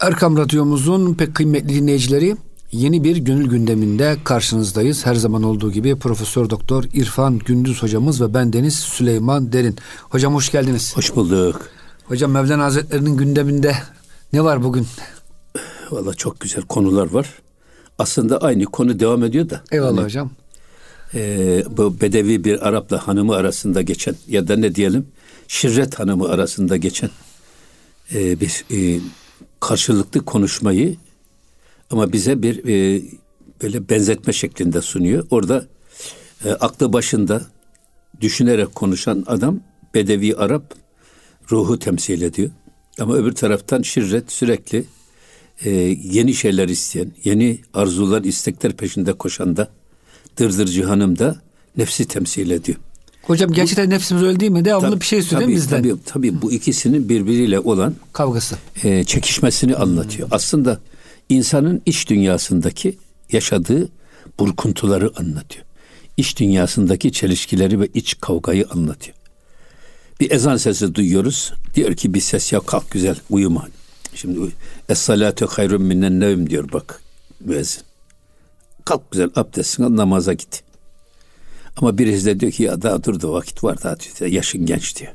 Erkam Radyomuzun pek kıymetli dinleyicileri yeni bir gönül gündeminde karşınızdayız. Her zaman olduğu gibi Profesör Doktor İrfan Gündüz hocamız ve ben Deniz Süleyman Derin. Hocam hoş geldiniz. Hoş bulduk. Hocam Mevlana Hazretleri'nin gündeminde ne var bugün? Valla çok güzel konular var. Aslında aynı konu devam ediyor da. Eyvallah hani, hocam. E, bu Bedevi bir Arap'la hanımı arasında geçen ya da ne diyelim Şirret hanımı arasında geçen e, bir e, karşılıklı konuşmayı ama bize bir e, böyle benzetme şeklinde sunuyor. Orada e, aklı başında düşünerek konuşan adam Bedevi Arap ruhu temsil ediyor. Ama öbür taraftan şirret sürekli e, yeni şeyler isteyen, yeni arzular, istekler peşinde koşan da dırdırcı hanım da nefsi temsil ediyor. Hocam gerçekten bu, nefsimiz öyle değil mi? Devamlı tabii, bir şey söylüyor bizden. Tabii, tabii bu ikisinin birbiriyle olan kavgası, e, çekişmesini hmm. anlatıyor. Aslında insanın iç dünyasındaki yaşadığı burkuntuları anlatıyor. İç dünyasındaki çelişkileri ve iç kavgayı anlatıyor. Bir ezan sesi duyuyoruz. Diyor ki bir ses ya kalk güzel uyuma. Şimdi es salatu hayrun minnen nevm diyor bak müezzin. Kalk güzel abdestine al namaza git. Ama birisi de diyor ki ya daha dur da vakit var daha diyor, yaşın genç diyor.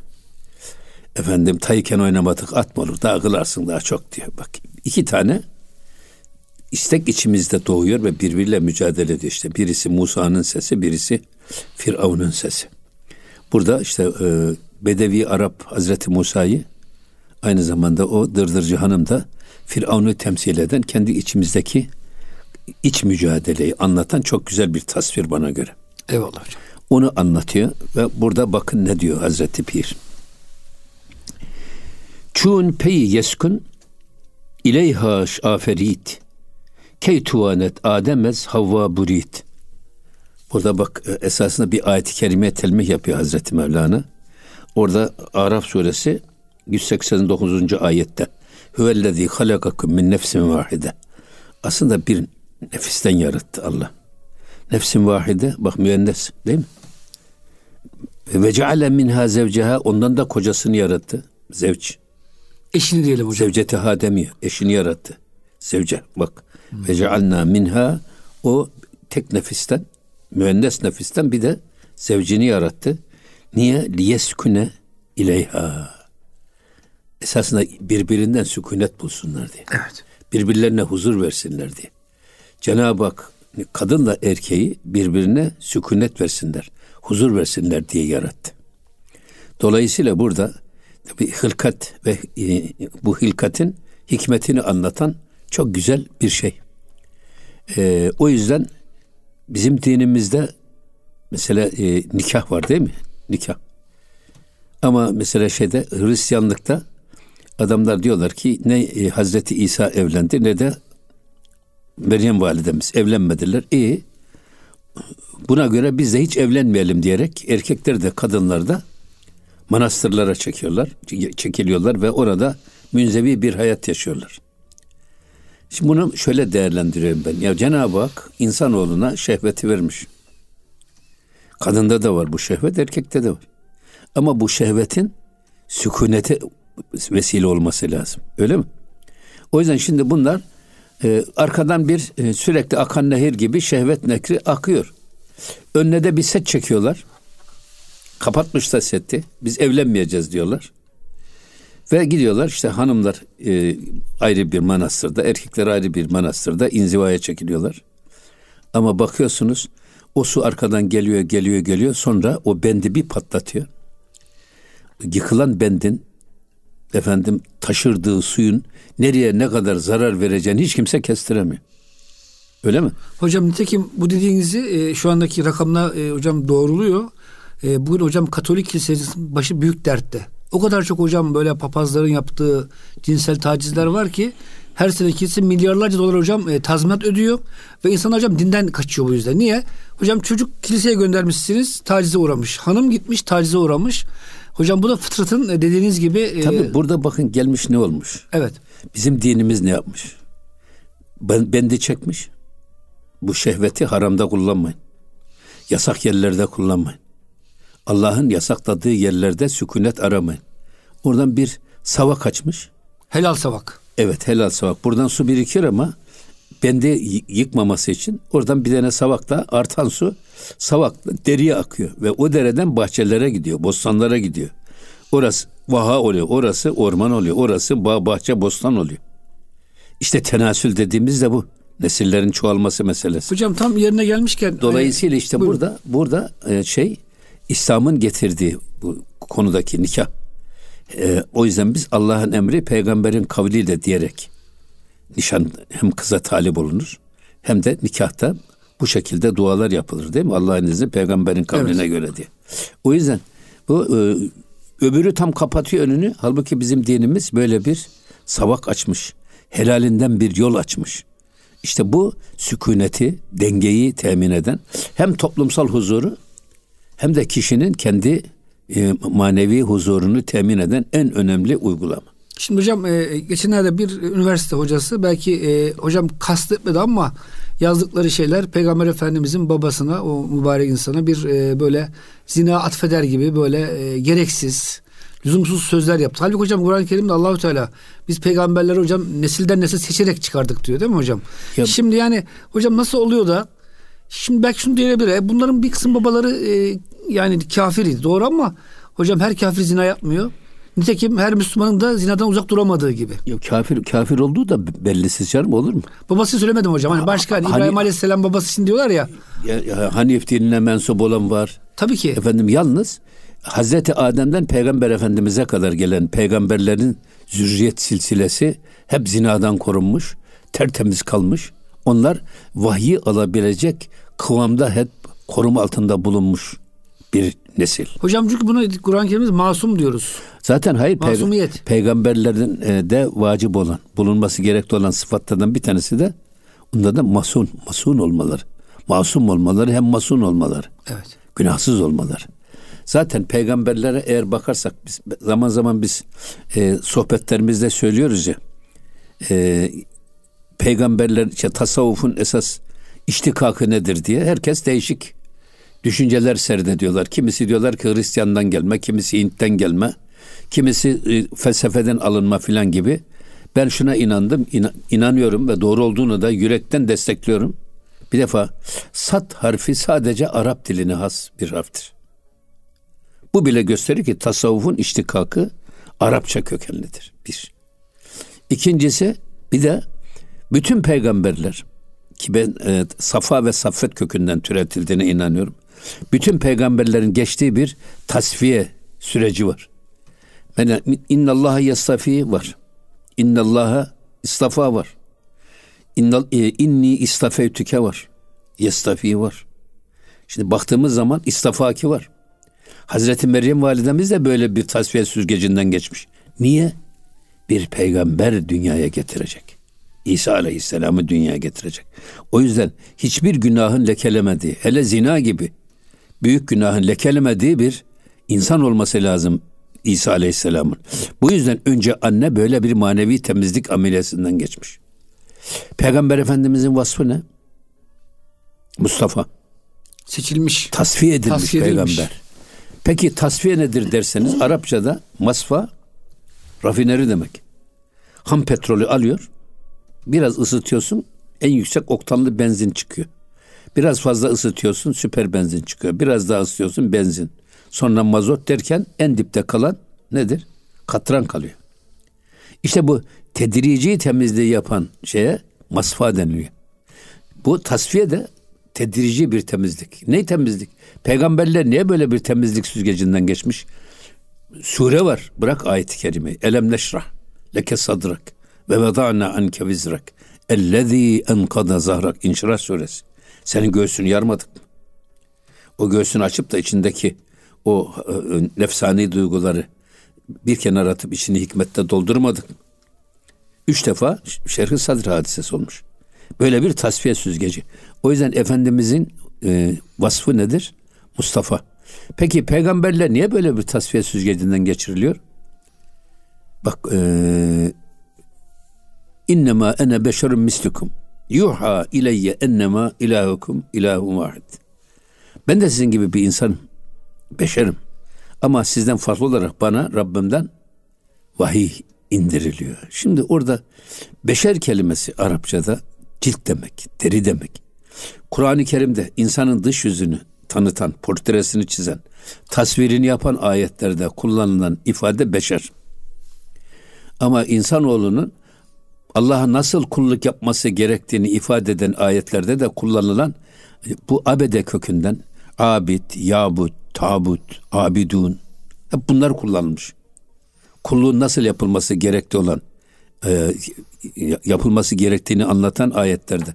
Efendim tayken oynamadık at mı olur daha kılarsın daha çok diyor. Bak iki tane istek içimizde doğuyor ve birbiriyle mücadele ediyor. İşte birisi Musa'nın sesi, birisi Firavun'un sesi. Burada işte e, Bedevi Arap Hazreti Musa'yı aynı zamanda o dırdırcı hanım da Firavun'u temsil eden kendi içimizdeki iç mücadeleyi anlatan çok güzel bir tasvir bana göre. Eyvallah hocam. Onu anlatıyor ve burada bakın ne diyor Hazreti Pir. Çun peyi yeskun ileyha aferit key tuvanet ademez havva burit. Burada bak e, esasında bir ayet-i kerime telmih yapıyor Hazreti Mevlana. Orada Araf suresi 189. ayette Hüvellezî halakakum min nefsin vahide. Aslında bir nefisten yarattı Allah. Nefsin vahide bak müennes değil mi? Ve ceale minha zevceha ondan da kocasını yarattı. Zevç. Eşini diyelim hocam. Zevceteha demiyor. Eşini yarattı. Zevce bak. Hmm. Ve cealna minha o tek nefisten müennes nefisten bir de zevcini yarattı. Niye? Liyeskune ileyha. Esasında birbirinden sükunet bulsunlar diye. Evet. Birbirlerine huzur versinler diye. Cenab-ı Hak kadınla erkeği birbirine sükunet versinler, huzur versinler diye yarattı. Dolayısıyla burada bir hılkat ve e, bu hilkatin hikmetini anlatan çok güzel bir şey. Ee, o yüzden bizim dinimizde mesela e, nikah var değil mi? Nikah. Ama mesela şeyde Hristiyanlıkta adamlar diyorlar ki ne e, Hazreti İsa evlendi ne de Meryem validemiz evlenmediler. İyi. Buna göre biz de hiç evlenmeyelim diyerek erkekler de kadınlar da manastırlara çekiyorlar, çekiliyorlar ve orada münzevi bir hayat yaşıyorlar. Şimdi bunu şöyle değerlendiriyorum ben. Ya Cenab-ı Hak insanoğluna şehveti vermiş. Kadında da var bu şehvet, erkekte de var. Ama bu şehvetin sükunete vesile olması lazım. Öyle mi? O yüzden şimdi bunlar e, arkadan bir e, sürekli akan nehir gibi şehvet nekri akıyor. Önüne de bir set çekiyorlar. Kapatmışlar seti. Biz evlenmeyeceğiz diyorlar. Ve gidiyorlar işte hanımlar e, ayrı bir manastırda, erkekler ayrı bir manastırda inzivaya çekiliyorlar. Ama bakıyorsunuz o su arkadan geliyor, geliyor, geliyor. Sonra o bendi bir patlatıyor. Yıkılan bendin efendim taşırdığı suyun nereye ne kadar zarar vereceğini hiç kimse kestiremiyor. Öyle mi? Hocam nitekim bu dediğinizi e, şu andaki rakamla e, hocam doğruluyor. E, bugün hocam Katolik Kilisesi'nin başı büyük dertte. O kadar çok hocam böyle papazların yaptığı cinsel tacizler var ki her sene kilise milyarlarca dolar hocam e, tazminat ödüyor ve insan hocam dinden kaçıyor bu yüzden. Niye? Hocam çocuk kiliseye göndermişsiniz tacize uğramış. Hanım gitmiş tacize uğramış. Hocam bu da fıtratın e, dediğiniz gibi. E, Tabii e, burada bakın gelmiş ne olmuş. Evet. Bizim dinimiz ne yapmış? Ben, bendi çekmiş. Bu şehveti haramda kullanmayın. Yasak yerlerde kullanmayın. Allah'ın yasakladığı yerlerde sükunet aramayın. Oradan bir savak açmış. Helal savak. Evet helal savak. Buradan su birikiyor ama bende yıkmaması için oradan bir tane savakla artan su savakla deriye akıyor ve o dereden bahçelere gidiyor, bostanlara gidiyor. Orası vaha oluyor, orası orman oluyor, orası bağ, bahçe, bostan oluyor. İşte tenasül dediğimiz de bu. Nesillerin çoğalması meselesi. Hocam tam yerine gelmişken dolayısıyla işte buyurun. burada burada e, şey İslam'ın getirdiği bu konudaki nikah. E, o yüzden biz Allah'ın emri peygamberin kavliyle diyerek nişan hem kıza talip olunur hem de nikahta bu şekilde dualar yapılır değil mi? Allah'ın izni peygamberin kavline evet. göre diye. O yüzden bu e, öbürü tam kapatıyor önünü. Halbuki bizim dinimiz böyle bir savak açmış. Helalinden bir yol açmış. İşte bu sükuneti, dengeyi temin eden hem toplumsal huzuru hem de kişinin kendi e, manevi huzurunu temin eden en önemli uygulama. Şimdi hocam e, geçenlerde bir üniversite hocası belki e, hocam kastetmedi ama yazdıkları şeyler Peygamber Efendimizin babasına o mübarek insana bir e, böyle zina atfeder gibi böyle e, gereksiz lüzumsuz sözler yaptı. Halbuki hocam Kur'an-ı Kerim'de Allahu Teala biz peygamberleri hocam nesilden nesil seçerek çıkardık diyor değil mi hocam? Ya, Şimdi yani hocam nasıl oluyor da şimdi belki şunu diyebilir. E, bunların bir kısım babaları e, yani kafiriydi doğru ama hocam her kafir zina yapmıyor. Nitekim her Müslümanın da zinadan uzak duramadığı gibi. Yok kafir kafir olduğu da bellisiz canım olur mu? Babası söylemedim hocam. Hani başka hani, İbrahim Aleyhisselam babası için diyorlar ya. ya, ya Hanif dinine mensup olan var. Tabii ki. Efendim yalnız Hazreti Adem'den Peygamber Efendimiz'e kadar gelen peygamberlerin zürriyet silsilesi hep zinadan korunmuş, tertemiz kalmış. Onlar vahyi alabilecek kıvamda hep koruma altında bulunmuş bir nesil. Hocam çünkü bunu Kur'an-ı Kerim'de masum diyoruz. Zaten hayır Masumiyet. peygamberlerin e, de vacip olan, bulunması gerekli olan sıfatlardan bir tanesi de onda da masun, masun olmaları. Masum olmaları hem masun olmaları. Evet. Günahsız olmaları. Zaten peygamberlere eğer bakarsak biz zaman zaman biz e, sohbetlerimizde söylüyoruz ya e, peygamberler işte tasavvufun esas iştikakı nedir diye herkes değişik düşünceler serdediyorlar. Kimisi diyorlar ki Hristiyan'dan gelme, kimisi Hint'ten gelme, kimisi e, felsefeden alınma filan gibi. Ben şuna inandım, inan, inanıyorum ve doğru olduğunu da yürekten destekliyorum. Bir defa sat harfi sadece Arap diline has bir harftir. Bu bile gösterir ki tasavvufun iştikakı Arapça kökenlidir. Bir. İkincisi bir de bütün peygamberler ki ben e, Safa ve Saffet kökünden türetildiğine inanıyorum. Bütün peygamberlerin geçtiği bir tasfiye süreci var. Yani innallaha yastafi var. İnnallaha istafa var. İnnal, e, inni istafeytüke var. Yastafi var. Şimdi baktığımız zaman istafaki var. Hazreti Meryem validemiz de böyle bir tasfiye süzgecinden geçmiş. Niye? Bir peygamber dünyaya getirecek. İsa Aleyhisselam'ı dünyaya getirecek. O yüzden hiçbir günahın lekelemediği, hele zina gibi büyük günahın lekelemediği bir insan olması lazım İsa Aleyhisselam'ın. Bu yüzden önce anne böyle bir manevi temizlik ameliyatından geçmiş. Peygamber Efendimizin vasfı ne? Mustafa. Seçilmiş. Tasfiye edilmiş tasfiye peygamber. Edilmiş. Peki tasfiye nedir derseniz Arapçada masfa rafineri demek. Ham petrolü alıyor. Biraz ısıtıyorsun en yüksek oktanlı benzin çıkıyor. Biraz fazla ısıtıyorsun süper benzin çıkıyor. Biraz daha ısıtıyorsun benzin. Sonra mazot derken en dipte kalan nedir? Katran kalıyor. İşte bu tedrici temizliği yapan şeye masfa deniliyor. Bu tasfiye de tedrici bir temizlik. Ne temizlik? Peygamberler niye böyle bir temizlik süzgecinden geçmiş? Sure var. Bırak ayet-i kerimeyi. Elem neşrah leke sadrak ve veda'na anke vizrak ellezî enkada zahrak. İnşirah suresi. Senin göğsünü yarmadık mı? O göğsünü açıp da içindeki o e, e, nefsani duyguları bir kenara atıp içini hikmette doldurmadık mı? Üç defa şerh-i sadr hadisesi olmuş. Böyle bir tasfiye süzgeci. O yüzden Efendimizin e, vasfı nedir? Mustafa. Peki peygamberler niye böyle bir tasfiye süzgecinden geçiriliyor? Bak e, innema ene beşerun mislukum yuha ileyye ennema ilahukum ilahun vahid. Ben de sizin gibi bir insanım. Beşerim. Ama sizden farklı olarak bana Rabbimden vahiy indiriliyor. Şimdi orada beşer kelimesi Arapçada cilt demek, deri demek. Kur'an-ı Kerim'de insanın dış yüzünü tanıtan, portresini çizen, tasvirini yapan ayetlerde kullanılan ifade beşer. Ama insanoğlunun Allah'a nasıl kulluk yapması gerektiğini ifade eden ayetlerde de kullanılan bu abede kökünden abid, yabut, tabut, abidun hep bunlar kullanılmış. Kulluğun nasıl yapılması gerekli olan e, yapılması gerektiğini anlatan ayetlerde.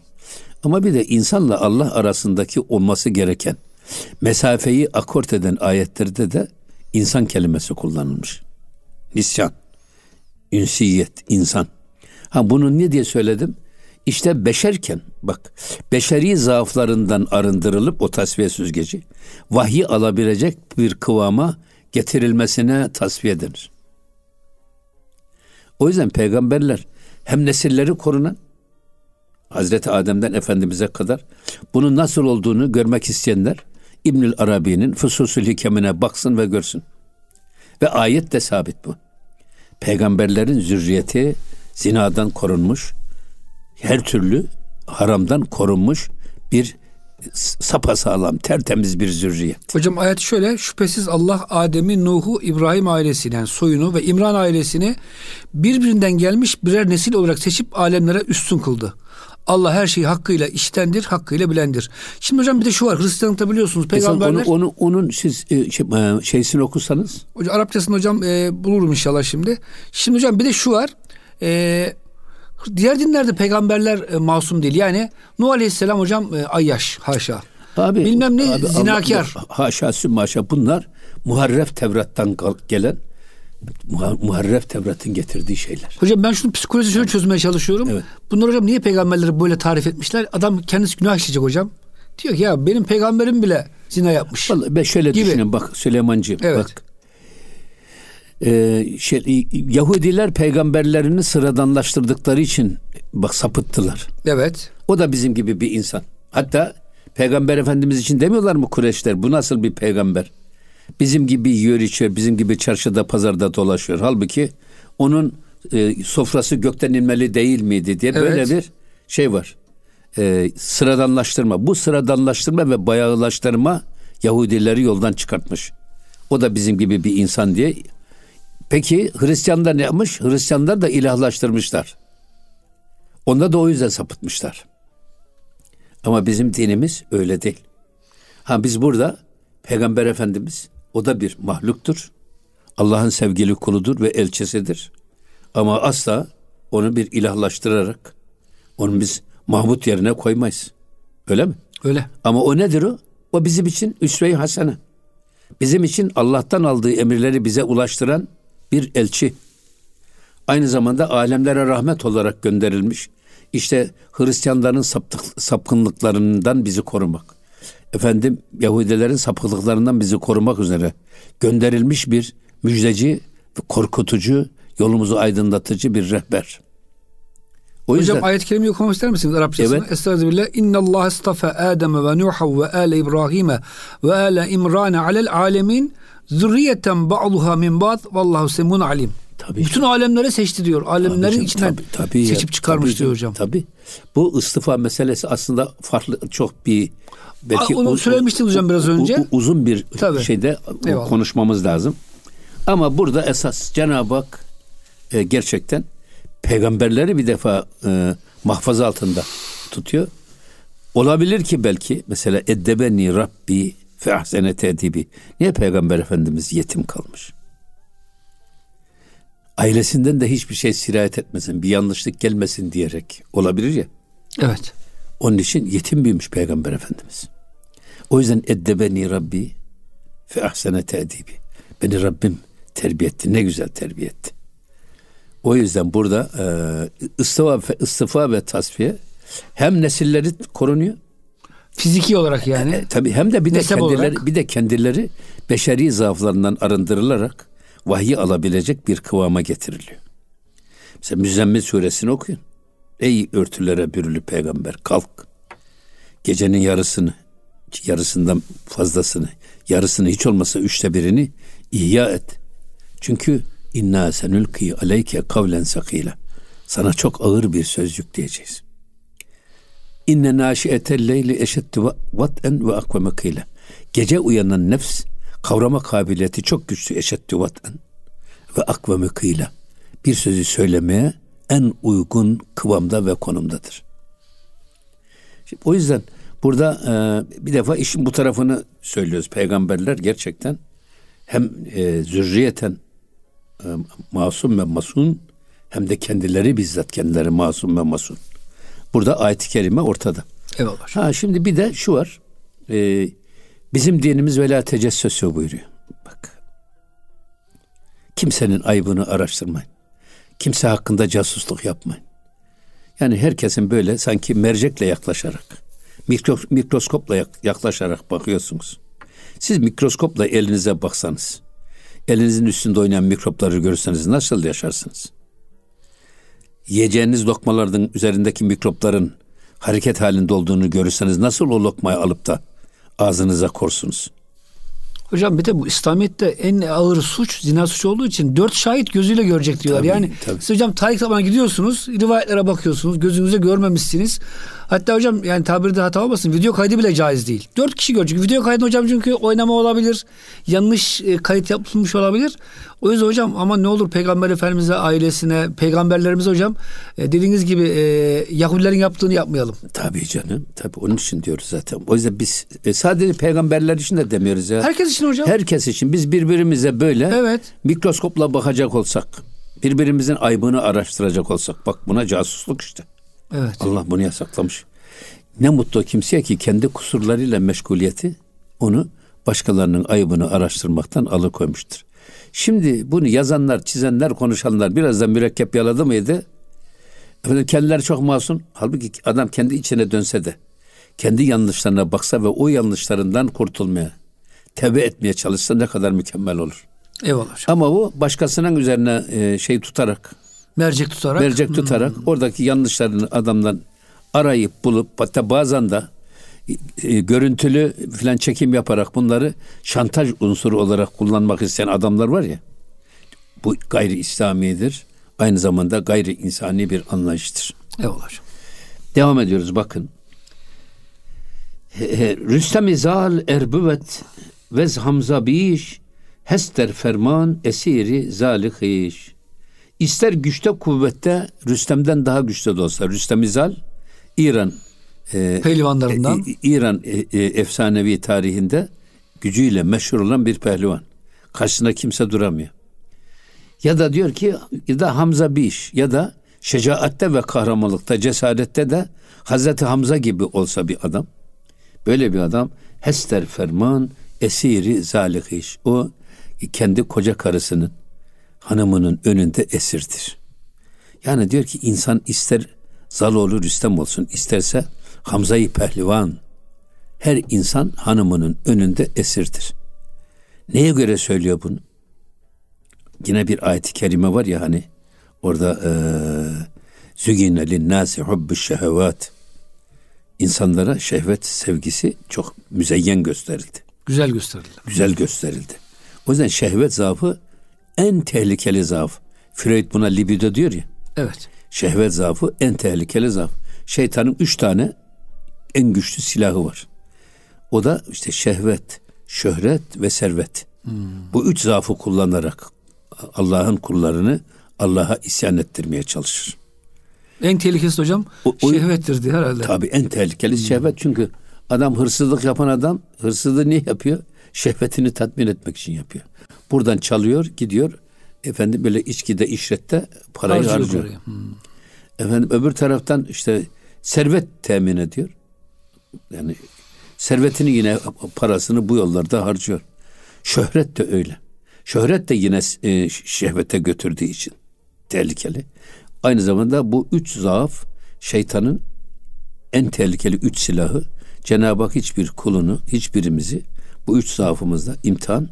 Ama bir de insanla Allah arasındaki olması gereken mesafeyi akort eden ayetlerde de insan kelimesi kullanılmış. Nisyan, ünsiyet, insan. Ha bunu ne diye söyledim? İşte beşerken bak beşeri zaaflarından arındırılıp o tasfiye süzgeci vahyi alabilecek bir kıvama getirilmesine tasfiye denir. O yüzden peygamberler hem nesilleri korunan Hazreti Adem'den Efendimiz'e kadar bunun nasıl olduğunu görmek isteyenler İbnül Arabi'nin Fususül Hikemine baksın ve görsün. Ve ayet de sabit bu. Peygamberlerin zürriyeti zinadan korunmuş, her türlü haramdan korunmuş bir sapasağlam, tertemiz bir zürriyet. Hocam ayet şöyle, şüphesiz Allah Adem'i, Nuh'u, İbrahim ailesini, yani soyunu ve İmran ailesini birbirinden gelmiş birer nesil olarak seçip alemlere üstün kıldı. Allah her şeyi hakkıyla iştendir, hakkıyla bilendir. Şimdi hocam bir de şu var. Hristiyanlıkta biliyorsunuz peygamberler... Onu, onu, onun siz e, şey, e, şeysini okusanız. Hocam Arapçasını hocam e, bulurum inşallah şimdi. Şimdi hocam bir de şu var. E, diğer dinlerde peygamberler e, masum değil. Yani Nuh Aleyhisselam hocam e, ayyaş haşa. Abi, Bilmem ne abi, zinakar. Allah, haşa sümmaşa bunlar muharref Tevrat'tan gelen muharref Tevrat'ın getirdiği şeyler. Hocam ben şunu psikolojisini şöyle çözmeye çalışıyorum. Evet. Bunlar hocam niye peygamberleri böyle tarif etmişler? Adam kendisi günah işleyecek hocam. Diyor ki ya benim peygamberim bile zina yapmış. Vallahi ben şöyle gibi. düşünün bak Süleymancığım evet. bak. Ee, şey, Yahudiler peygamberlerini sıradanlaştırdıkları için bak sapıttılar. Evet. O da bizim gibi bir insan. Hatta peygamber efendimiz için demiyorlar mı Kureşler bu nasıl bir peygamber? Bizim gibi yiyor içiyor, bizim gibi çarşıda pazarda dolaşıyor. Halbuki onun e, sofrası gökten inmeli değil miydi diye evet. böyle bir şey var. E, sıradanlaştırma. Bu sıradanlaştırma ve bayağılaştırma Yahudileri yoldan çıkartmış. O da bizim gibi bir insan diye. Peki Hristiyanlar ne yapmış? Hristiyanlar da ilahlaştırmışlar. Onda da o yüzden sapıtmışlar. Ama bizim dinimiz öyle değil. Ha biz burada Peygamber Efendimiz o da bir mahluktur. Allah'ın sevgili kuludur ve elçisidir. Ama asla onu bir ilahlaştırarak onu biz Mahmut yerine koymayız. Öyle mi? Öyle. Ama o nedir o? O bizim için üsve-i hasene. Bizim için Allah'tan aldığı emirleri bize ulaştıran bir elçi. Aynı zamanda alemlere rahmet olarak gönderilmiş. İşte Hristiyanların saptık, sapkınlıklarından bizi korumak efendim Yahudilerin sapıklıklarından bizi korumak üzere gönderilmiş bir müjdeci, korkutucu, yolumuzu aydınlatıcı bir rehber. O yüzden, Hocam ayet-i kerimeyi okumak ister misiniz Arapçasını? Evet. Estağfirullah. İnna Allah istafa Adem ve Nuh ve ale İbrahim ve ale İmran alel alemin zürriyeten ba'duha min ba'd vallahu semun alim. Tabii. Bütün alemlere seçti diyor. Alemlerin Abicim, içinden tabii, tabii seçip ya, çıkarmış tabii, diyor hocam. Tabii. Bu istifa meselesi aslında farklı çok bir belki onu söylemiştik hocam biraz önce. uzun bir Tabii. şeyde Eyvallah. konuşmamız lazım. Ama burada esas Cenab-ı Hak e, gerçekten peygamberleri bir defa e, mahfaza altında tutuyor. Olabilir ki belki mesela eddebeni Rabbi fe ahsene tedibi. Niye peygamber efendimiz yetim kalmış? Ailesinden de hiçbir şey sirayet etmesin, bir yanlışlık gelmesin diyerek olabilir ya. Evet. Onun için yetim büyümüş Peygamber Efendimiz. O yüzden eddebeni Rabbi fe ahsene tedibi. Beni Rabbim terbiye etti. Ne güzel terbiye etti. O yüzden burada e, istifa, istifa ve tasfiye hem nesilleri korunuyor. Fiziki olarak yani. E, tabii hem de bir de kendileri olarak. bir de kendileri beşeri zaaflarından arındırılarak vahyi alabilecek bir kıvama getiriliyor. Mesela Müzzemmil suresini okuyun. Ey örtülere bürülü peygamber kalk. Gecenin yarısını, yarısından fazlasını, yarısını hiç olmasa üçte birini ihya et. Çünkü İnna senülki aleyke kavlen sakila. Sana çok ağır bir sözcük diyeceğiz. İnne naşiyetel leyli eşeddu vat'en ve akveme kıyla. Gece uyanan nefs kavrama kabiliyeti çok güçlü eşeddu vat'en ve akveme kıyla. Bir sözü söylemeye en uygun kıvamda ve konumdadır. Şimdi, o yüzden burada e, bir defa işin bu tarafını söylüyoruz. Peygamberler gerçekten hem e, zürriyeten e, masum ve masun hem de kendileri bizzat kendileri masum ve masun. Burada ayet-i kerime ortada. Eyvallah. Ha şimdi bir de şu var. E, bizim dinimiz vela tecessüsü buyuruyor. Bak. Kimsenin ayıbını araştırmayın. Kimse hakkında casusluk yapmayın. Yani herkesin böyle sanki mercekle yaklaşarak, mikro, mikroskopla yaklaşarak bakıyorsunuz. Siz mikroskopla elinize baksanız, elinizin üstünde oynayan mikropları görürseniz nasıl yaşarsınız? Yiyeceğiniz lokmaların üzerindeki mikropların hareket halinde olduğunu görürseniz nasıl o lokmayı alıp da ağzınıza korsunuz? Hocam bir de bu İslamiyet'te en ağır suç zina suçu olduğu için dört şahit gözüyle görecek diyorlar. Tabii, yani tabii. siz hocam tarih kitabına gidiyorsunuz, rivayetlere bakıyorsunuz, gözünüze görmemişsiniz. Hatta hocam yani tabirde hata olmasın video kaydı bile caiz değil. Dört kişi görecek. Video kaydı hocam çünkü oynama olabilir, yanlış e, kayıt yapılmış olabilir. O yüzden hocam ama ne olur Peygamber Efendimiz'e, ailesine, peygamberlerimize hocam e, dediğiniz gibi e, Yahudilerin yaptığını yapmayalım. Tabii canım. Tabii onun için diyoruz zaten. O yüzden biz e, sadece peygamberler için de demiyoruz ya. Herkes için hocam. Herkes için biz birbirimize böyle Evet. mikroskopla bakacak olsak, birbirimizin aybını araştıracak olsak, bak buna casusluk işte. Evet. Allah bunu yasaklamış. Ne mutlu kimseye ki kendi kusurlarıyla meşguliyeti onu başkalarının ayıbını araştırmaktan alıkoymuştur. Şimdi bunu yazanlar, çizenler, konuşanlar biraz da mürekkep yaladı mıydı? Efendim kendileri çok masum. Halbuki adam kendi içine dönse de kendi yanlışlarına baksa ve o yanlışlarından kurtulmaya, tevbe etmeye çalışsa ne kadar mükemmel olur. Eyvallah hocam. Ama bu başkasının üzerine e, şey tutarak, Mercek tutarak. mercek tutarak oradaki yanlışlarını adamdan arayıp bulup hatta bazen de e, görüntülü filan çekim yaparak bunları şantaj unsuru olarak kullanmak isteyen adamlar var ya. Bu gayri İslamidir. Aynı zamanda gayri insani bir anlayıştır. Eyvallah hocam. Devam ediyoruz bakın. He- he, Rüstem zal erbüvet vez hamza biş hester ferman esiri zalihiş. İster güçte kuvvette Rüstem'den daha güçlü de olsa Rüstem İzal İran e, Pehlivanlarından. e, İran e, e, efsanevi tarihinde gücüyle meşhur olan bir pehlivan. Karşısında kimse duramıyor. Ya da diyor ki ya da Hamza Biş ya da şecaatte ve kahramanlıkta, cesarette de Hazreti Hamza gibi olsa bir adam. Böyle bir adam hester ferman esiri zalihiş. O kendi koca karısının hanımının önünde esirdir. Yani diyor ki insan ister Zaloğlu Rüstem olsun isterse Hamza-i Pehlivan her insan hanımının önünde esirdir. Neye göre söylüyor bunu? Yine bir ayet-i kerime var ya hani orada zügine linnâsi hubbu şehevat insanlara şehvet sevgisi çok müzeyyen gösterildi. Güzel gösterildi. Güzel gösterildi. O yüzden şehvet zaafı en tehlikeli zaaf. Freud buna libido diyor ya. Evet. Şehvet zaafı en tehlikeli zaaf. Şeytanın üç tane en güçlü silahı var. O da işte şehvet, şöhret ve servet. Bu üç zaafı kullanarak Allah'ın kullarını Allah'a isyan ettirmeye çalışır. En tehlikesi hocam O- o- şehvettir diye herhalde. Tabii en tehlikeli şehvet çünkü adam hırsızlık yapan adam hırsızlığı niye yapıyor? Şehvetini tatmin etmek için yapıyor. Buradan çalıyor, gidiyor. Efendim böyle içkide, işrette parayı Harcıyor. Hmm. Efendim öbür taraftan işte servet temin ediyor. Yani servetini yine parasını bu yollarda harcıyor. Şöhret de öyle. Şöhret de yine e, şehvete götürdüğü için tehlikeli. Aynı zamanda bu üç zaaf şeytanın en tehlikeli üç silahı. Cenab-ı Hak hiçbir kulunu, hiçbirimizi bu üç zaafımızda imtihan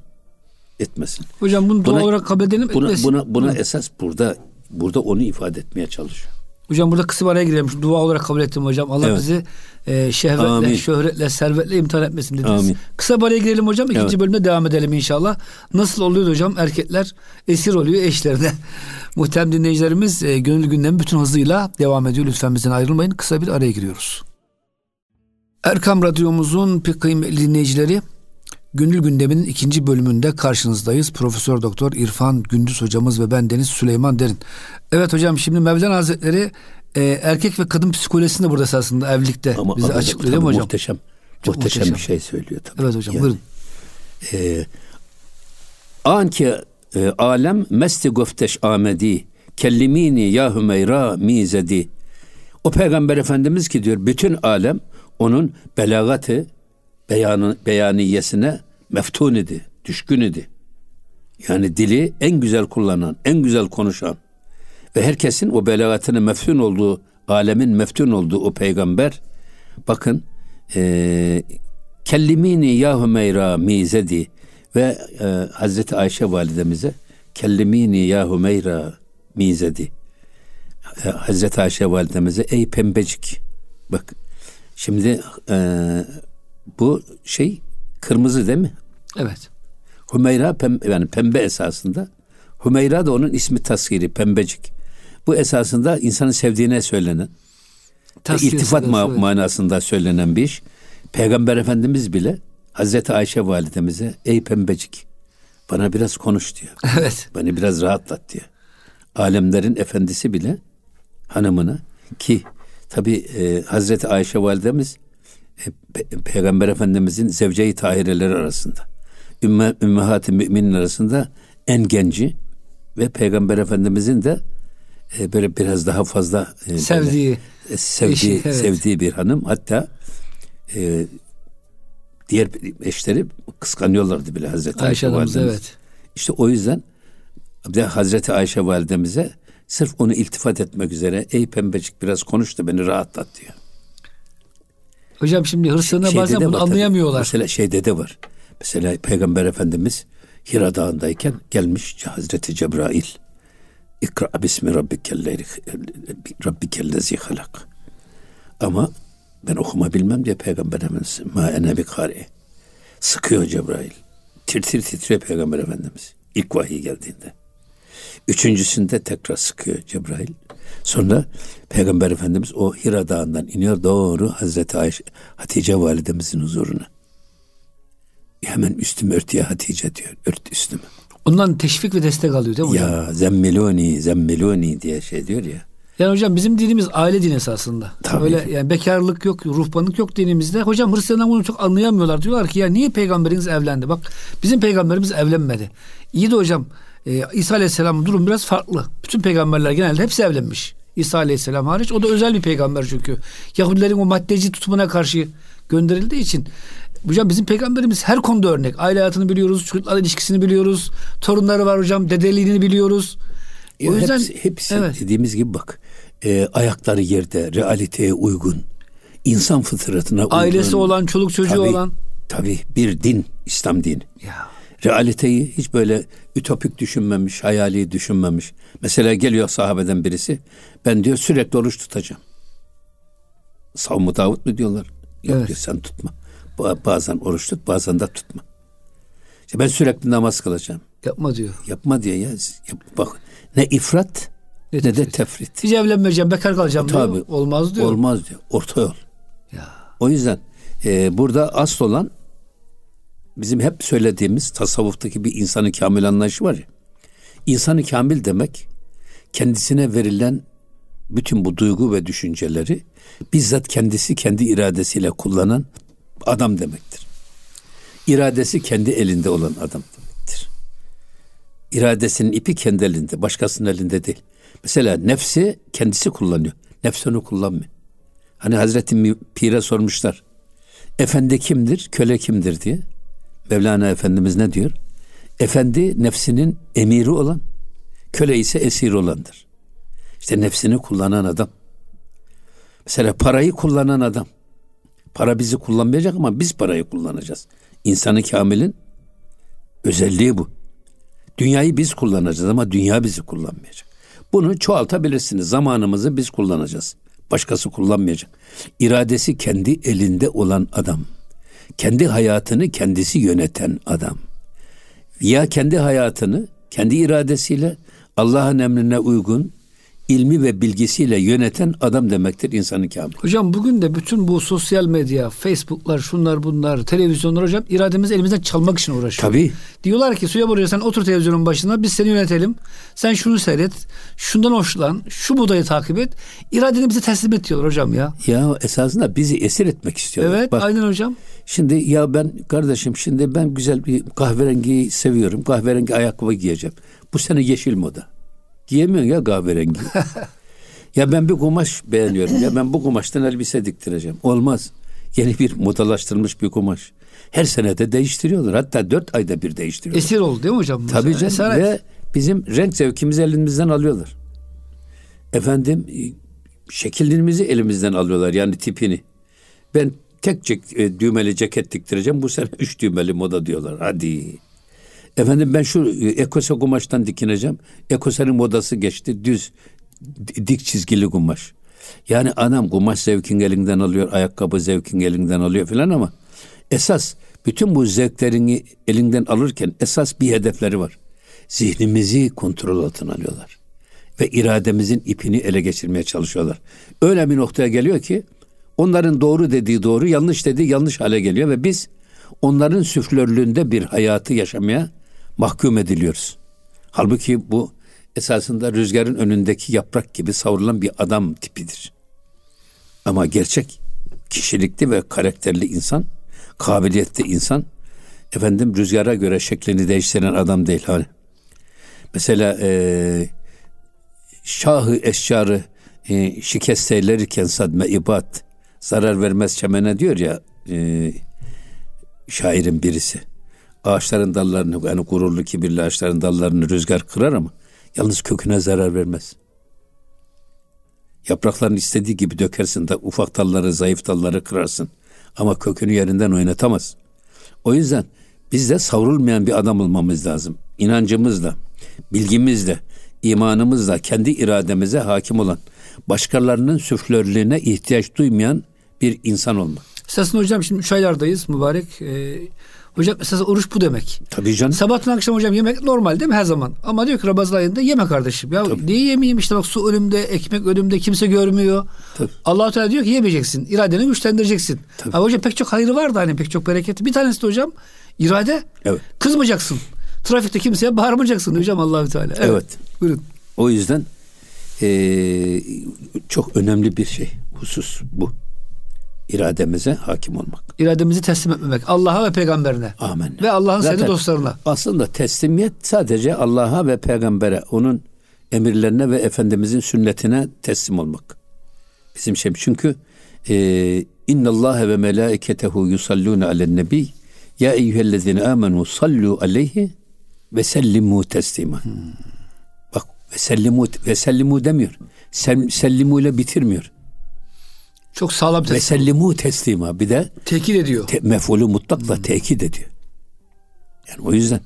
etmesin. Hocam bunu doğal Buna- olarak kabul edelim. Buna, etmesin. buna, buna esas burada burada onu ifade etmeye çalışıyor. Hocam burada kısa bir araya girelim. Dua olarak kabul ettim hocam. Allah Evet. bizi e, şehvetle, Amin. şöhretle, servetle imtihan etmesin dediniz. Amin. Kısa bir araya girelim hocam. İkinci Evet. bölümde devam edelim inşallah. Nasıl oluyor hocam? Erkekler esir oluyor eşlerine. Muhterem dinleyicilerimiz e, gönül gündemi bütün hızıyla devam ediyor. Lütfen bizden ayrılmayın. Kısa bir araya giriyoruz. Erkam Radyomuzun pek kıymetli dinleyicileri Gönül Gündemi'nin ikinci bölümünde karşınızdayız. Profesör Doktor İrfan Gündüz hocamız ve ben Deniz Süleyman Derin. Evet hocam şimdi Mevlana Hazretleri e, erkek ve kadın psikolojisini de burada esasında evlilikte Ama bize açıklıyor değil mi hocam? Muhteşem. Çok muhteşem, muhteşem. bir şey söylüyor tabii. Evet hocam Yani, buyurun. e, anki e, alem mesti gofteş amedi kellimini ya Hümeyra mizedi. O peygamber efendimiz ki diyor bütün alem onun belagatı beyanı, beyaniyesine meftun idi, düşkün idi. Yani dili en güzel kullanan, en güzel konuşan ve herkesin o belagatını meftun olduğu, alemin meftun olduğu o peygamber bakın e, kellimini ya Hümeyra mizedi ve e, Hazreti Ayşe validemize kellimini ya Hümeyra mizedi e, Hazreti Ayşe validemize ey pembecik bak şimdi e, bu şey kırmızı değil mi? Evet. Hümeyra pembe, yani pembe esasında. Hümeyra da onun ismi tasgiri pembecik. Bu esasında insanın sevdiğine söylenen, Tasfiyesi iltifat ma- manasında söylenen bir iş. Peygamber Efendimiz bile Hazreti Ayşe validemize ey pembecik bana biraz konuş diyor. Evet. Beni biraz rahatlat diyor. Alemlerin efendisi bile hanımına ki tabi e, Hazreti Ayşe validemiz e, Pe- Peygamber Efendimizin zevce-i tahireleri arasında. Ümme, Ümmehat-ı müminin arasında en genci ve Peygamber Efendimizin de e, böyle biraz daha fazla e, böyle, Sevdiği. e, sevdiği, eşi, evet. sevdiği bir hanım. Hatta e, diğer eşleri kıskanıyorlardı bile Hazreti Ayşe, Ayşe validemiz. evet. İşte o yüzden bir de Hazreti Ayşe validemize sırf onu iltifat etmek üzere ey pembecik biraz konuş da beni rahatlat diyor. Hocam şimdi hırslarına Şeyde bazen de bunu var anlayamıyorlar. Mesela şeyde de var. Mesela Peygamber Efendimiz Hira Dağı'ndayken gelmiş Hazreti Cebrail. İkra bismi rabbikellezi rabbikellezi halak. Ama ben okuma bilmem diye Peygamber Efendimiz ma ene bi kari. Sıkıyor Cebrail. Tir tir titriyor Peygamber Efendimiz. İlk vahiy geldiğinde. Üçüncüsünde tekrar sıkıyor Cebrail. Sonra Peygamber Efendimiz o Hira Dağı'ndan iniyor doğru Hazreti Ayşe, Hatice validemizin huzuruna. Hemen üstümü ört ya Hatice diyor. Ört üstümü. Ondan teşvik ve destek alıyor değil mi hocam? Ya zemmiloni zemmiloni diye şey diyor ya. Yani hocam bizim dinimiz aile dini esasında. Tabii Öyle yani bekarlık yok, ruhbanlık yok dinimizde. Hocam Hristiyanlar bunu çok anlayamıyorlar. Diyorlar ki ya niye peygamberiniz evlendi? Bak bizim peygamberimiz evlenmedi. İyi de hocam e, İsa Aleyhisselam'ın durum biraz farklı. Bütün peygamberler genelde hepsi evlenmiş. İsa Aleyhisselam hariç. O da özel bir peygamber çünkü. Yahudilerin o maddeci tutumuna karşı gönderildiği için. Hocam bizim peygamberimiz her konuda örnek. Aile hayatını biliyoruz, çocuklarla ilişkisini biliyoruz. Torunları var hocam, dedeliğini biliyoruz. Ya O yüzden hepsi, hepsi evet. dediğimiz gibi bak e, ayakları yerde realiteye uygun insan fıtratına uygun. ailesi olan, çoluk çocuğu Tabii, olan. Tabii bir din İslam dini. Ya Realiteyi hiç böyle ütopik düşünmemiş, hayali düşünmemiş. Mesela geliyor sahabeden birisi. Ben diyor sürekli oruç tutacağım. Savmu Davut mu diyorlar? Yok Evet. diyor sen tutma. Ba- Bazen oruç tut, bazen de tutma. İşte ben sürekli namaz kılacağım. yapma diyor. Yapma diyor ya. Yap, bak ne ifrat Ne ne, de tefrit. Hiç evlenmeyeceğim, bekar kalacağım diyor. Tabii. Olmaz diyor. Olmaz diyor. Orta yol. Ya. O yüzden e, burada asıl olan bizim hep söylediğimiz tasavvuftaki bir insanı kamil anlayışı var ya. İnsanı kamil demek kendisine verilen bütün bu duygu ve düşünceleri bizzat kendisi kendi iradesiyle kullanan adam demektir. İradesi kendi elinde olan adam demektir. İradesinin ipi kendi elinde, başkasının elinde değil. Mesela nefsi kendisi kullanıyor. Nefsi onu kullanmıyor. Hani Hazreti Pir'e sormuşlar. Efendi kimdir, köle kimdir diye. Mevlana Efendimiz ne diyor? Efendi nefsinin emiri olan, köle ise esir olandır. İşte nefsini kullanan adam. Mesela parayı kullanan adam. Para bizi kullanmayacak ama biz parayı kullanacağız. İnsanı kamilin özelliği bu. Dünyayı biz kullanacağız ama dünya bizi kullanmayacak. Bunu çoğaltabilirsiniz. Zamanımızı biz kullanacağız. Başkası kullanmayacak. İradesi kendi elinde olan adam. Kendi hayatını kendisi yöneten adam. Ya kendi hayatını kendi iradesiyle Allah'ın emrine uygun ilmi ve bilgisiyle yöneten adam demektir insanı kamil. Hocam bugün de bütün bu sosyal medya, Facebook'lar, şunlar bunlar, televizyonlar hocam irademizi elimizden çalmak için uğraşıyor. Tabii. Diyorlar ki suya buraya sen otur televizyonun başına biz seni yönetelim. Sen şunu seyret, şundan hoşlan, şu budayı takip et. İradeni bize teslim et diyorlar hocam ya. Ya esasında bizi esir etmek istiyorlar. Evet Bak, aynen hocam. Şimdi ya ben kardeşim şimdi ben güzel bir kahverengi seviyorum. Kahverengi ayakkabı giyeceğim. Bu sene yeşil moda. Giyemiyorsun ya kahverengi. ya ben bir kumaş beğeniyorum. Ya ben bu kumaştan elbise diktireceğim. Olmaz. Yeni bir modalaştırılmış bir kumaş. Her sene de değiştiriyorlar. Hatta dört ayda bir değiştiriyorlar. Esir oldu değil mi hocam? Tabii canım. Esaret. Ve bizim renk zevkimizi elimizden alıyorlar. Efendim e, şekilimizi elimizden alıyorlar. Yani tipini. Ben tek cek, e, düğmeli ceket diktireceğim. Bu sene üç düğmeli moda diyorlar. Hadi. Efendim ben şu e, ekose kumaştan dikineceğim. Ekosenin modası geçti. Düz di- dik çizgili kumaş. Yani adam kumaş zevkin elinden alıyor, ayakkabı zevkin elinden alıyor filan ama esas bütün bu zevklerini elinden alırken esas bir hedefleri var. Zihnimizi kontrol altına alıyorlar. Ve irademizin ipini ele geçirmeye çalışıyorlar. Öyle bir noktaya geliyor ki onların doğru dediği doğru, yanlış dediği yanlış hale geliyor ve biz onların süflörlüğünde bir hayatı yaşamaya mahkum ediliyoruz. Halbuki bu esasında rüzgarın önündeki yaprak gibi savrulan bir adam tipidir. Ama gerçek kişilikli ve karakterli insan, kabiliyetli insan, efendim rüzgara göre şeklini değiştiren adam değil. Hani mesela e, şahı eşcarı e, şikest eylerken sadme ibat zarar vermez çemene diyor ya e, şairin birisi. Ağaçların dallarını yani gururlu kibirli ağaçların dallarını rüzgar kırar ama yalnız köküne zarar vermez. Yapraklarını istediği gibi dökersin de ufak dalları, zayıf dalları kırarsın. Ama kökünü yerinden oynatamaz. O yüzden biz de savrulmayan bir adam olmamız lazım. İnancımızla, bilgimizle, imanımızla, kendi irademize hakim olan, başkalarının süflörlüğüne ihtiyaç duymayan bir insan olmak. Esasında hocam şimdi üç aylardayız mübarek. Ee, hocam esas oruç bu demek. Tabii canım. Sabahtan akşam hocam yemek normal değil mi her zaman? Ama diyor ki Ramazan ayında yeme kardeşim. Ya niye yemeyeyim işte bak su önümde, ekmek önümde kimse görmüyor. Tabii. allah Teala diyor ki yemeyeceksin. İradeni güçlendireceksin. Tabii. Ama hocam pek çok hayrı var da hani pek çok bereketi. Bir tanesi de hocam irade. Evet. Kızmayacaksın. Trafikte kimseye bağırmayacaksın hocam Allahü Teala. Evet. Evet. Buyurun. O yüzden eee, çok önemli bir şey, husus bu. İrademize hakim olmak. İrademizi teslim etmemek. Allah'a ve peygamberine. Amin. Ve Allah'ın sevdiği dostlarına. Aslında teslimiyet sadece Allah'a ve peygambere, onun emirlerine ve Efendimizin sünnetine teslim olmak. Bizim şey çünkü e, inna Allah ve melaiketehu yusalluna alen nebi ya eyyühellezine amenu sallu aleyhi ve sellimu teslima. Bak ve sellimu ve sellimu demiyor. Sel, sellimu ile bitirmiyor. Çok sağlam teslim. sellimu teslima. Bir de Tekit ediyor. te, mef'ulü mutlakla tekit ediyor. Yani o yüzden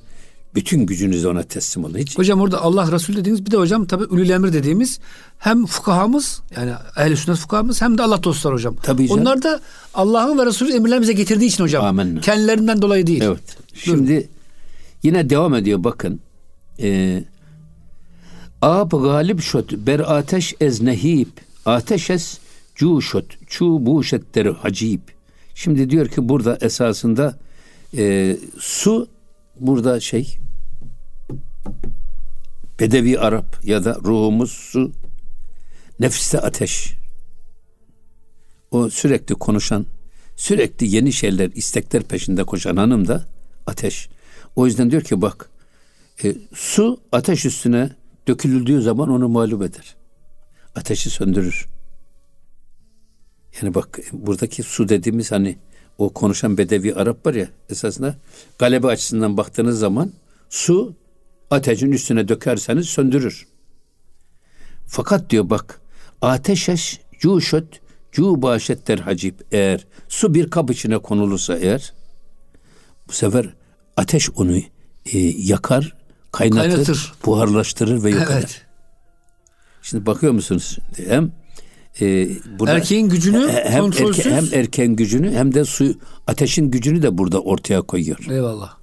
bütün gücünüzü ona teslim olun. Hiç Hocam orada Allah Resulü dediğimiz bir de hocam tabi ülül emir dediğimiz hem fukahamız yani ehl sünnet fukahamız hem de Allah dostları hocam. Tabii canım. Onlar da Allah'ın ve Resulü emirler bize getirdiği için hocam. Amenna. Kendilerinden dolayı değil. Evet. Şimdi yine devam ediyor bakın. Ee, Ab galip şot ber ateş ez nehib ateş ez cuşot çu buşetleri hacib. Şimdi diyor ki burada esasında e, su burada şey Bedevi Arap ya da ruhumuz su nefiste ateş. O sürekli konuşan, sürekli yeni şeyler, istekler peşinde koşan hanım da ateş. O yüzden diyor ki bak, e, su ateş üstüne döküldüğü zaman onu mağlup eder. Ateşi söndürür. Yani bak buradaki su dediğimiz hani o konuşan bedevi Arap var ya esasında galebe açısından baktığınız zaman su ateşin üstüne dökerseniz söndürür. Fakat diyor bak ateşeş cuşot cu başetler hacip eğer su bir kap içine konulursa eğer bu sefer ateş onu e, yakar, kaynatır, Kaynatır. buharlaştırır ve yok eder. Evet. Şimdi bakıyor musunuz? Hem e, burada erkeğin gücünü hem kontrolsüz erke, hem erkeğin gücünü hem de su ateşin gücünü de burada ortaya koyuyor. Eyvallah.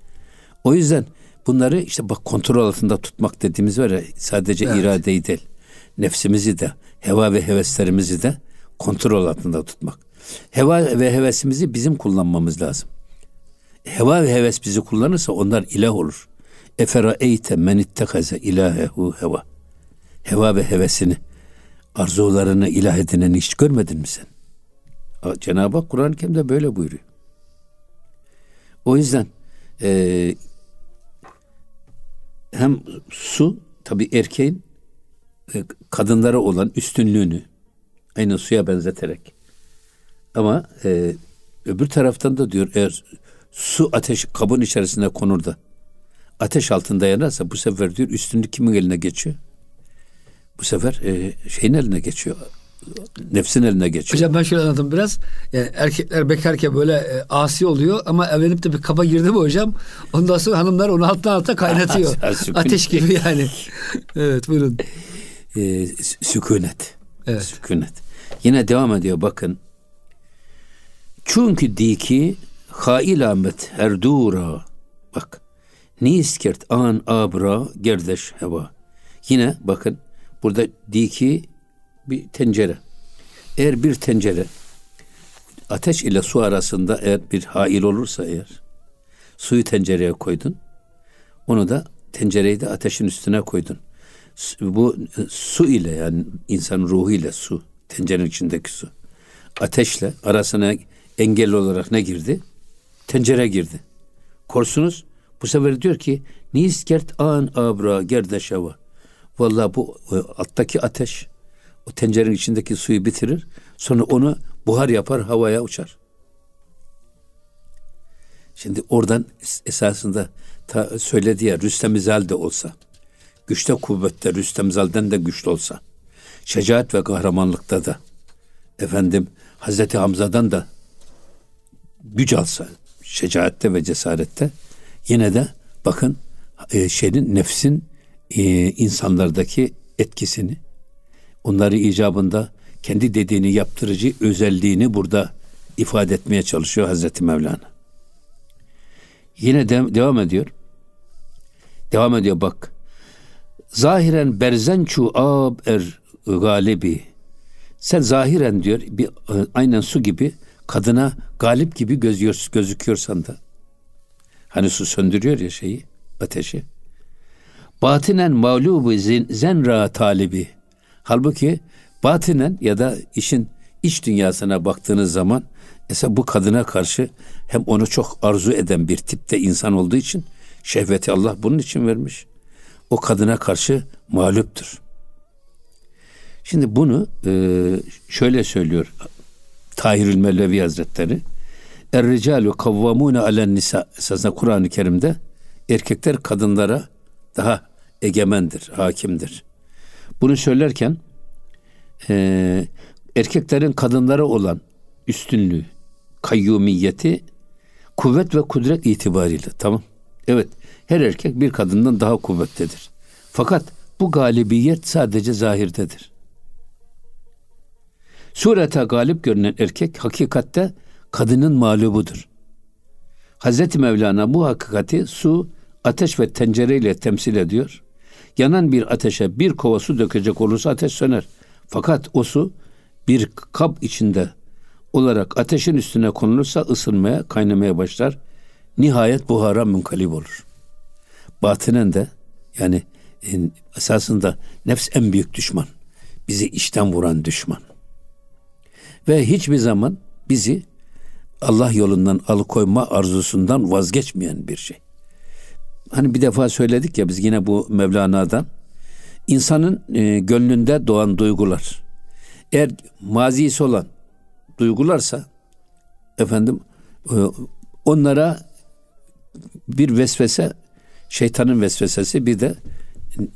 O yüzden bunları işte bak kontrol altında tutmak dediğimiz var ya sadece evet. iradeyi değil nefsimizi de heva ve heveslerimizi de kontrol altında tutmak. Heva ve hevesimizi bizim kullanmamız lazım. Heva ve heves bizi kullanırsa onlar ilah olur. Efera eyte men ittekaze ilahehu heva. Heva ve hevesini, arzularını ilah edineni hiç görmedin mi sen? Cenab-ı Hak Kur'an-ı Kerim'de böyle buyuruyor. O yüzden e, hem su tabi erkeğin e, kadınlara olan üstünlüğünü aynı suya benzeterek ama e, öbür taraftan da diyor eğer su ateş kabın içerisinde konur da ateş altında yanarsa bu sefer diyor üstünlük kimin eline geçiyor? Bu sefer e, şeyin eline geçiyor. Nefsin eline geçiyor. Hocam ben şöyle anladım biraz. Yani erkekler bekarken böyle e, asi oluyor ama evlenip de bir kaba girdi mi hocam? Ondan sonra hanımlar onu alttan alta kaynatıyor. Ateş gibi yani. evet buyurun. E, sükunet. Evet. Sükunet. Yine devam ediyor bakın. Çünkü diki hailamet herdura. Bak. Niskert an abra gerdeş heva. Yine bakın burada diki bir tencere. Eğer bir tencere ateş ile su arasında eğer bir hail olursa eğer suyu tencereye koydun. Onu da tencereyi de ateşin üstüne koydun. Bu su ile yani insan ruhu ile su, tencerenin içindeki su. Ateşle arasına engel olarak ne girdi? Tencere girdi. Korsunuz bu sefer diyor ki Niskert an abra gerdeşava. Vallahi bu e, alttaki ateş o tencerenin içindeki suyu bitirir. Sonra onu buhar yapar havaya uçar. Şimdi oradan esasında ta söyledi ya Rüstem İzal de olsa, güçte kuvvette Rüstem İzal'den de güçlü olsa, şecaat ve kahramanlıkta da efendim Hazreti Hamza'dan da güç alsa, şecaatte ve cesarette yine de bakın e, şeyin nefsin e, insanlardaki etkisini onları icabında kendi dediğini yaptırıcı özelliğini burada ifade etmeye çalışıyor Hazreti Mevlana. Yine de, devam ediyor. Devam ediyor bak. Zahiren berzençu ab er galibi. Sen zahiren diyor bir aynen su gibi kadına galip gibi gözüyor, gözüküyorsan da. Hani su söndürüyor ya şeyi, ateşi. Batinen mağlubu zenra talibi. Halbuki batinen ya da işin iç dünyasına baktığınız zaman mesela bu kadına karşı hem onu çok arzu eden bir tipte insan olduğu için şehveti Allah bunun için vermiş. O kadına karşı mağluptur. Şimdi bunu e, şöyle söylüyor Tahirül Mevlevi Hazretleri. Er ricalu kavvamune alen nisa esasında Kur'an-ı Kerim'de erkekler kadınlara daha egemendir, hakimdir. Bunu söylerken e, erkeklerin kadınlara olan üstünlüğü, kayyumiyeti kuvvet ve kudret itibariyle tamam. Evet her erkek bir kadından daha kuvvetlidir. Fakat bu galibiyet sadece zahirdedir. Surete galip görünen erkek hakikatte kadının mağlubudur. Hazreti Mevlana bu hakikati su, ateş ve tencereyle temsil ediyor. Yanan bir ateşe bir kova su dökecek olursa ateş söner. Fakat o su bir kap içinde olarak ateşin üstüne konulursa ısınmaya, kaynamaya başlar. Nihayet buhara münkalip olur. Batinen de yani esasında nefs en büyük düşman. Bizi içten vuran düşman. Ve hiçbir zaman bizi Allah yolundan alıkoyma arzusundan vazgeçmeyen bir şey. Hani bir defa söyledik ya biz yine bu Mevlana'dan insanın e, gönlünde doğan duygular eğer mazisi olan duygularsa efendim e, onlara bir vesvese şeytanın vesvesesi bir de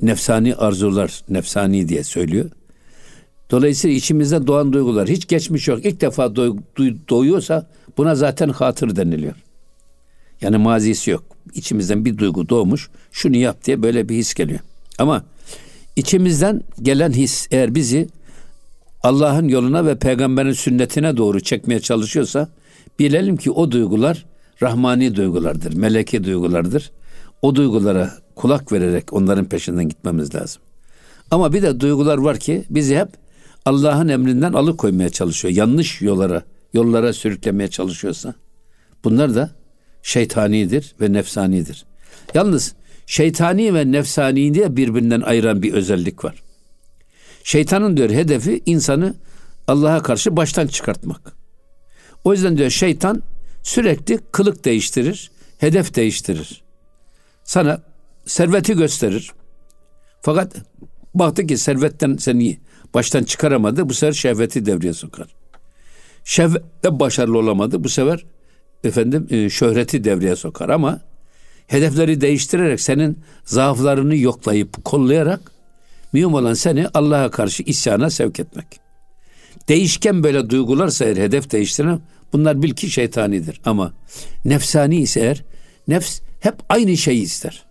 nefsani arzular nefsani diye söylüyor. Dolayısıyla içimizde doğan duygular hiç geçmiş yok. İlk defa do- do- doğuyorsa buna zaten hatır deniliyor. Yani mazisi yok. İçimizden bir duygu doğmuş. Şunu yap diye böyle bir his geliyor. Ama içimizden gelen his eğer bizi Allah'ın yoluna ve peygamberin sünnetine doğru çekmeye çalışıyorsa bilelim ki o duygular rahmani duygulardır, meleki duygulardır. O duygulara kulak vererek onların peşinden gitmemiz lazım. Ama bir de duygular var ki bizi hep Allah'ın emrinden alıkoymaya çalışıyor. Yanlış yollara, yollara sürüklemeye çalışıyorsa bunlar da şeytanidir ve nefsanidir. Yalnız şeytani ve nefsani diye birbirinden ayıran bir özellik var. Şeytanın diyor hedefi insanı Allah'a karşı baştan çıkartmak. O yüzden diyor şeytan sürekli kılık değiştirir, hedef değiştirir. Sana serveti gösterir. Fakat baktı ki servetten seni baştan çıkaramadı. Bu sefer şehveti devreye sokar. Şehvette başarılı olamadı. Bu sefer efendim e, şöhreti devreye sokar ama hedefleri değiştirerek senin zaaflarını yoklayıp kollayarak mühim olan seni Allah'a karşı isyana sevk etmek. Değişken böyle duygularsa eğer hedef değiştiren bunlar bil ki şeytanidir. Ama nefsani ise eğer nefs hep aynı şeyi ister.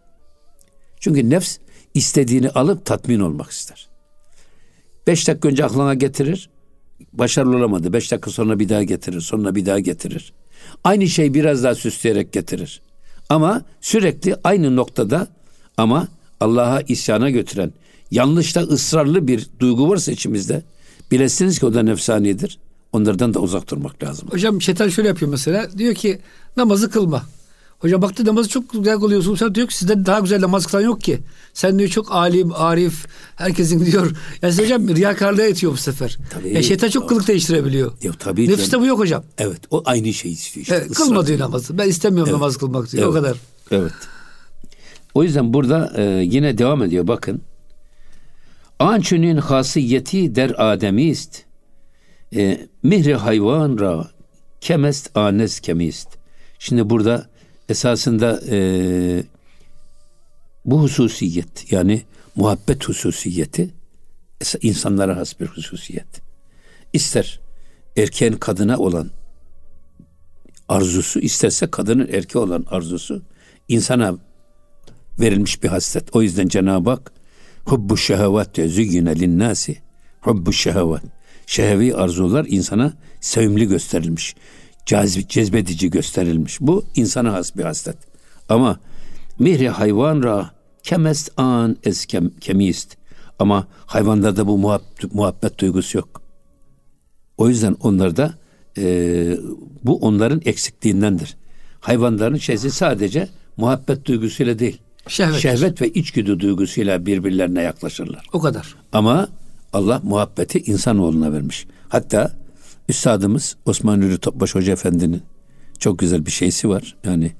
Çünkü nefs istediğini alıp tatmin olmak ister. Beş dakika önce aklına getirir, başarılı olamadı. Beş dakika sonra bir daha getirir, sonra bir daha getirir. Aynı şey biraz daha süsleyerek getirir. Ama sürekli aynı noktada ama Allah'a isyana götüren, yanlışta ısrarlı bir duygu varsa içimizde bilesiniz ki o da nefsanidir. Onlardan da uzak durmak lazım. Hocam şeytan şöyle yapıyor mesela. Diyor ki namazı kılma. Hocam baktı namazı çok güzel kılıyorsun. Sen diyor ki sizden daha güzel namaz kılan yok ki. Sen diyor çok alim, arif, herkesin diyor. Yani hocam riyakarlığa etiyor bu sefer. Tabii. Ya şeytan çok kılık değiştirebiliyor. Ya, tabii Nefiste bu yok hocam. Evet o aynı şeyi istiyor işte. Evet, kılma diyor namazı. Ben istemiyorum evet. namaz kılmak diyor. Evet. O kadar. Evet. O yüzden burada e, yine devam ediyor bakın. Ançünün hasiyeti der Ademi ist. E, mihri hayvan ra kemest anes kemist. Şimdi burada esasında e, bu hususiyet yani muhabbet hususiyeti insanlara has bir hususiyet. İster erkeğin kadına olan arzusu isterse kadının erkeğe olan arzusu insana verilmiş bir haslet. O yüzden Cenab-ı Hak hubbu şehavat. Züyyine linnâsi hubbu şehavat. Şehevi arzular insana sevimli gösterilmiş. Cazib, cezbedici gösterilmiş. Bu insana has bir haslet. Ama mihri hayvan ra kemest an es kem, kemist. Ama hayvanlarda bu muhabbet, muhabbet duygusu yok. O yüzden onlarda e, bu onların eksikliğindendir. Hayvanların şeysi sadece muhabbet duygusuyla değil. Şehvet. Şehvet ve içgüdü duygusuyla birbirlerine yaklaşırlar. O kadar. Ama Allah muhabbeti insanoğluna vermiş. Hatta Üstadımız Osman Nuri Topbaş Hoca Efendi'nin çok güzel bir şeysi var. Yani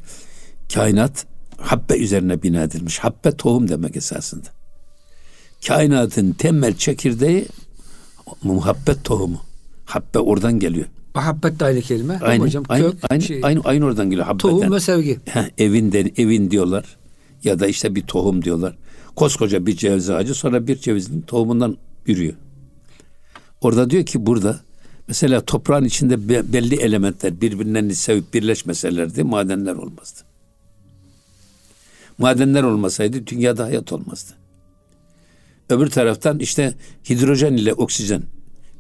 kainat habbe üzerine bina edilmiş. Habbe tohum demek esasında. Kainatın temel çekirdeği muhabbet tohumu. Habbe oradan geliyor. Muhabbet de aynı kelime. Aynı, hocam? Aynı, Kök, aynı, şey, aynı, aynı oradan geliyor. Habbeten. Tohum ve sevgi. Ha, evinden, evin diyorlar. Ya da işte bir tohum diyorlar. Koskoca bir ceviz ağacı sonra bir cevizin tohumundan yürüyor. Orada diyor ki burada mesela toprağın içinde belli elementler birbirlerini sevip birleşmeselerdi madenler olmazdı. Madenler olmasaydı dünyada hayat olmazdı. Öbür taraftan işte hidrojen ile oksijen.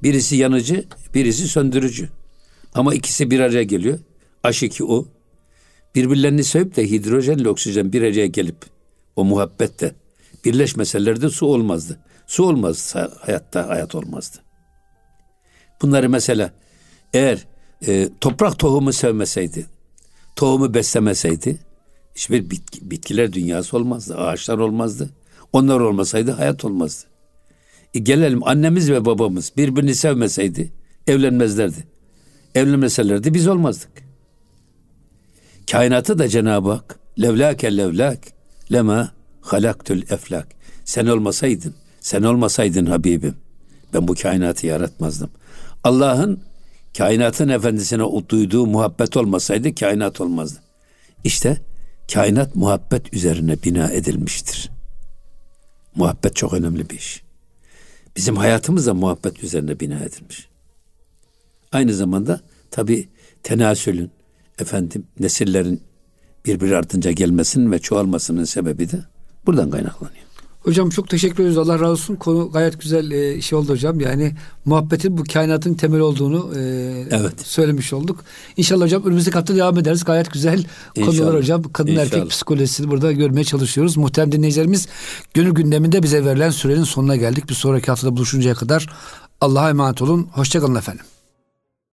Birisi yanıcı, birisi söndürücü. Ama ikisi bir araya geliyor. H2O. Birbirlerini sevip de hidrojen ile oksijen bir araya gelip o muhabbette birleşmeselerdi su olmazdı. Su olmazsa hayatta hayat olmazdı. Bunları mesela eğer e, toprak tohumu sevmeseydi, tohumu beslemeseydi hiçbir bitki, bitkiler dünyası olmazdı, ağaçlar olmazdı. Onlar olmasaydı hayat olmazdı. E gelelim annemiz ve babamız birbirini sevmeseydi evlenmezlerdi. Evlenmeselerdi biz olmazdık. Kainatı da Cenab-ı Hak levlake levlak lema halaktül eflak. Sen olmasaydın, sen olmasaydın Habibim ben bu kainatı yaratmazdım. Allah'ın kainatın efendisine duyduğu muhabbet olmasaydı kainat olmazdı. İşte kainat muhabbet üzerine bina edilmiştir. Muhabbet çok önemli bir iş. Bizim hayatımız da muhabbet üzerine bina edilmiş. Aynı zamanda tabi tenasülün, efendim nesillerin birbiri ardınca gelmesinin ve çoğalmasının sebebi de buradan kaynaklanıyor. Hocam çok teşekkür ederiz. Allah razı olsun. Konu gayet güzel e, şey oldu hocam. Yani muhabbetin bu kainatın temeli olduğunu e, evet. söylemiş olduk. İnşallah hocam önümüzdeki hafta devam ederiz. Gayet güzel İnşallah. konular hocam. Kadın İnşallah. erkek psikolojisini burada görmeye çalışıyoruz. Muhterem dinleyicilerimiz gönül gündeminde bize verilen sürenin sonuna geldik. Bir sonraki haftada buluşuncaya kadar Allah'a emanet olun. Hoşçakalın efendim.